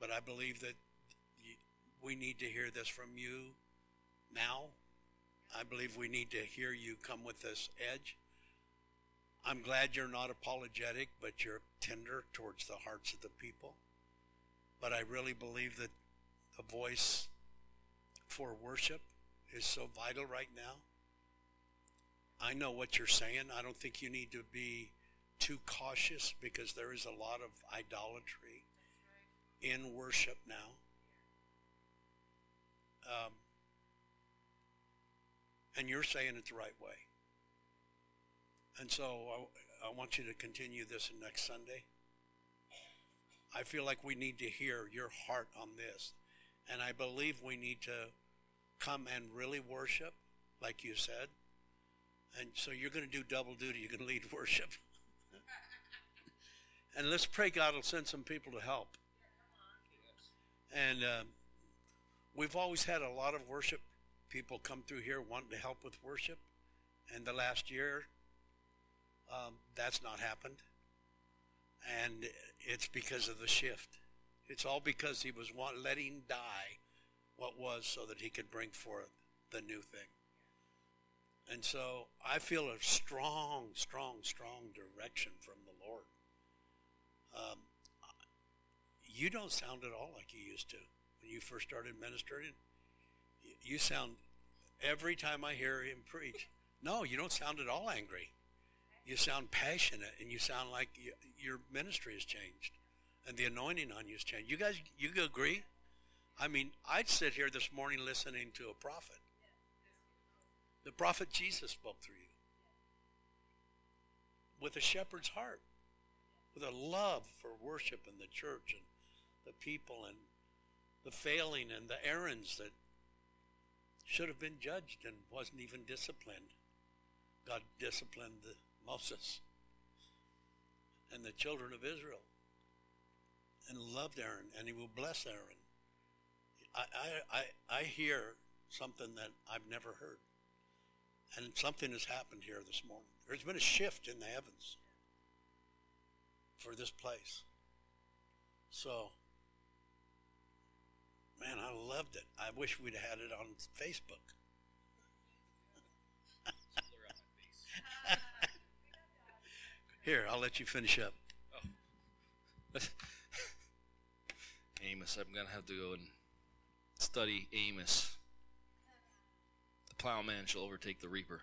but I believe that we need to hear this from you now. I believe we need to hear you come with this edge. I'm glad you're not apologetic, but you're tender towards the hearts of the people. But I really believe that the voice for worship is so vital right now. I know what you're saying. I don't think you need to be too cautious because there is a lot of idolatry in worship now. Um, and you're saying it the right way. And so I, I want you to continue this next Sunday. I feel like we need to hear your heart on this. And I believe we need to come and really worship, like you said. And so you're going to do double duty. You're going to lead worship. and let's pray God will send some people to help. And um, we've always had a lot of worship people come through here wanting to help with worship. And the last year, um, that's not happened. And it's because of the shift. It's all because he was want, letting die what was so that he could bring forth the new thing. And so I feel a strong, strong, strong direction from the Lord. Um, you don't sound at all like you used to when you first started ministering. You sound, every time I hear him preach, no, you don't sound at all angry. You sound passionate and you sound like you, your ministry has changed and the anointing on you has changed. You guys, you agree? I mean, I'd sit here this morning listening to a prophet. The prophet Jesus spoke through you with a shepherd's heart, with a love for worship and the church and the people and the failing and the errands that should have been judged and wasn't even disciplined. God disciplined Moses and the children of Israel and loved Aaron and he will bless Aaron. I, I, I, I hear something that I've never heard. And something has happened here this morning. There's been a shift in the heavens for this place. So, man, I loved it. I wish we'd had it on Facebook. Here, I'll let you finish up. Amos, I'm gonna have to go and study Amos. The plowman shall overtake the reaper.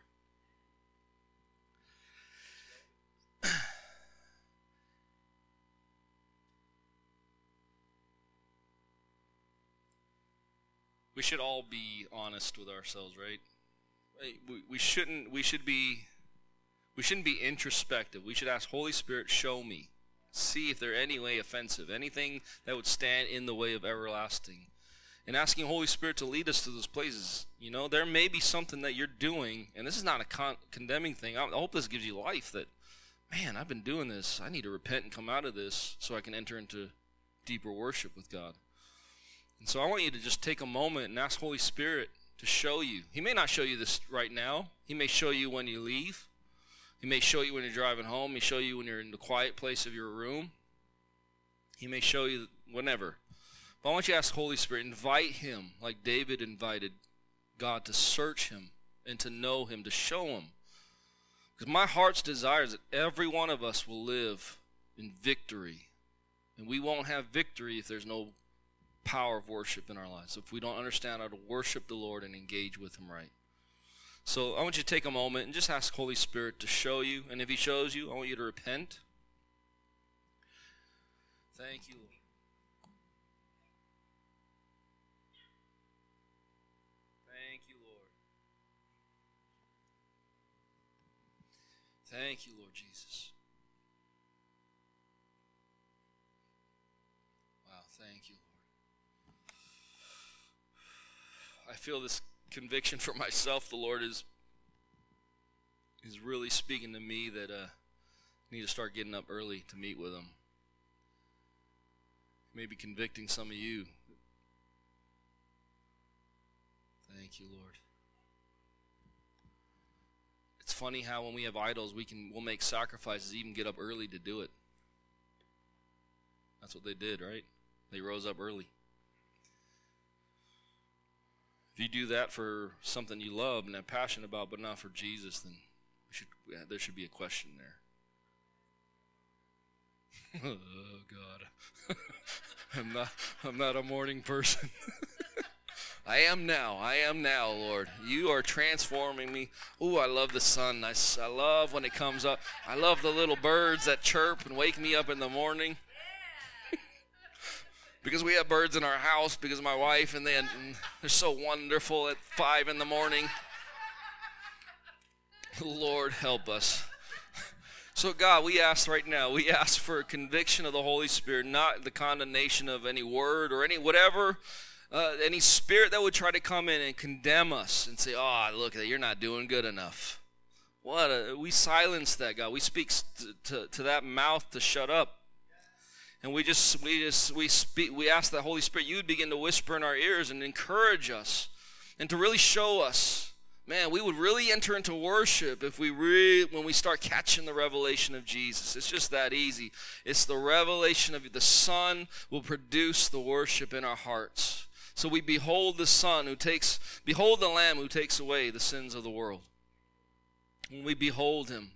Should all be honest with ourselves, right? We, we shouldn't we should be we shouldn't be introspective. We should ask Holy Spirit, show me. See if there any way offensive, anything that would stand in the way of everlasting. And asking Holy Spirit to lead us to those places. You know, there may be something that you're doing, and this is not a con- condemning thing. I hope this gives you life that, man, I've been doing this. I need to repent and come out of this so I can enter into deeper worship with God. And so I want you to just take a moment and ask Holy Spirit to show you. He may not show you this right now. He may show you when you leave. He may show you when you're driving home. He may show you when you're in the quiet place of your room. He may show you whenever. But I want you to ask Holy Spirit, invite him like David invited God to search him and to know him, to show him. Because my heart's desire is that every one of us will live in victory. And we won't have victory if there's no power of worship in our lives, if we don't understand how to worship the Lord and engage with Him right. So I want you to take a moment and just ask Holy Spirit to show you. And if He shows you, I want you to repent. Thank you. Thank you, Lord. Thank you, Lord Jesus. I feel this conviction for myself. The Lord is is really speaking to me that uh, I need to start getting up early to meet with Him. Maybe convicting some of you. Thank you, Lord. It's funny how when we have idols, we can we'll make sacrifices, even get up early to do it. That's what they did, right? They rose up early. If you do that for something you love and have passion about, but not for Jesus, then should, there should be a question there. oh God, I'm not. I'm not a morning person. I am now. I am now, Lord. You are transforming me. Ooh, I love the sun. I, I love when it comes up. I love the little birds that chirp and wake me up in the morning. Because we have birds in our house because my wife and then they're so wonderful at five in the morning. Lord, help us. So, God, we ask right now, we ask for a conviction of the Holy Spirit, not the condemnation of any word or any whatever, uh, any spirit that would try to come in and condemn us and say, oh, look, you're not doing good enough. What? A, we silence that, God. We speak to, to, to that mouth to shut up. And we just, we just, we speak, we ask the Holy Spirit, you would begin to whisper in our ears and encourage us and to really show us man, we would really enter into worship if we re- when we start catching the revelation of Jesus. It's just that easy. It's the revelation of the Son will produce the worship in our hearts. So we behold the Son who takes, behold the Lamb who takes away the sins of the world. When we behold him,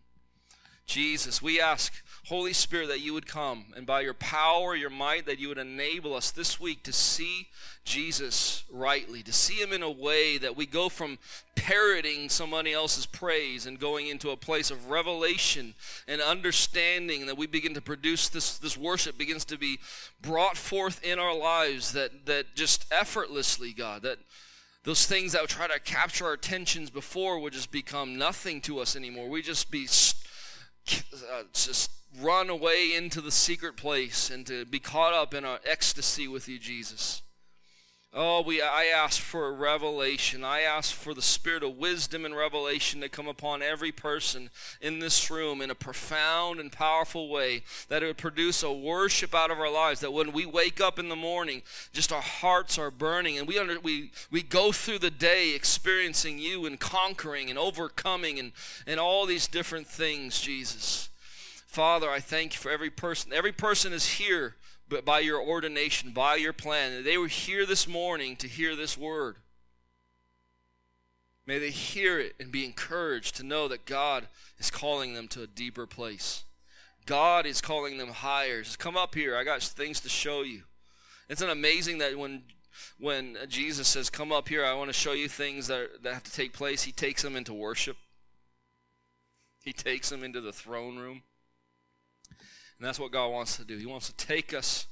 Jesus, we ask, Holy Spirit, that you would come and by your power, your might, that you would enable us this week to see Jesus rightly, to see him in a way that we go from parroting somebody else's praise and going into a place of revelation and understanding that we begin to produce this, this worship begins to be brought forth in our lives that, that just effortlessly, God, that those things that would try to capture our attentions before would just become nothing to us anymore. We just be uh, just run away into the secret place and to be caught up in our ecstasy with you, Jesus. Oh, we I ask for a revelation. I ask for the spirit of wisdom and revelation to come upon every person in this room in a profound and powerful way that it would produce a worship out of our lives that when we wake up in the morning, just our hearts are burning and we under, we we go through the day experiencing you and conquering and overcoming and and all these different things, Jesus. Father, I thank you for every person. Every person is here but by your ordination, by your plan. They were here this morning to hear this word. May they hear it and be encouraged to know that God is calling them to a deeper place. God is calling them higher. Just come up here. I got things to show you. Isn't it amazing that when when Jesus says, "Come up here, I want to show you things that that have to take place," He takes them into worship. He takes them into the throne room. And that's what God wants to do. He wants to take us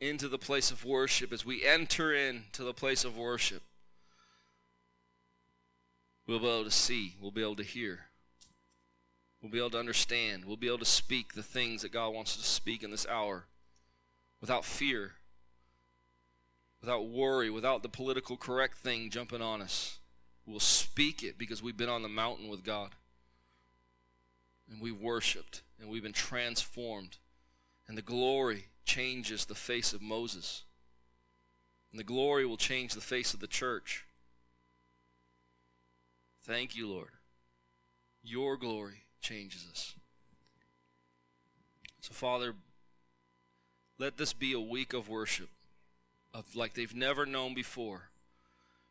into the place of worship. As we enter into the place of worship, we'll be able to see, we'll be able to hear. We'll be able to understand. We'll be able to speak the things that God wants us to speak in this hour without fear, without worry, without the political correct thing jumping on us. We'll speak it because we've been on the mountain with God. And we've worshiped and we've been transformed. And the glory changes the face of Moses. And the glory will change the face of the church. Thank you, Lord. Your glory changes us. So, Father, let this be a week of worship, of like they've never known before.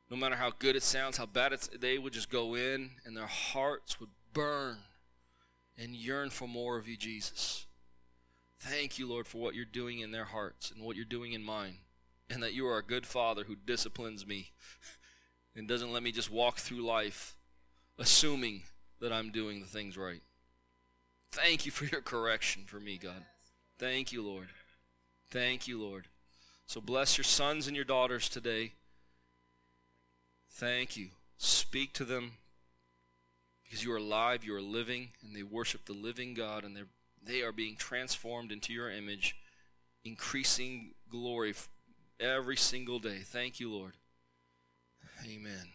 No matter how good it sounds, how bad it's, they would just go in and their hearts would burn and yearn for more of you, Jesus. Thank you, Lord, for what you're doing in their hearts and what you're doing in mine, and that you are a good Father who disciplines me and doesn't let me just walk through life assuming that I'm doing the things right. Thank you for your correction for me, God. Thank you, Lord. Thank you, Lord. So bless your sons and your daughters today. Thank you. Speak to them because you are alive, you are living, and they worship the living God, and they are being transformed into your image, increasing glory every single day. Thank you, Lord. Amen.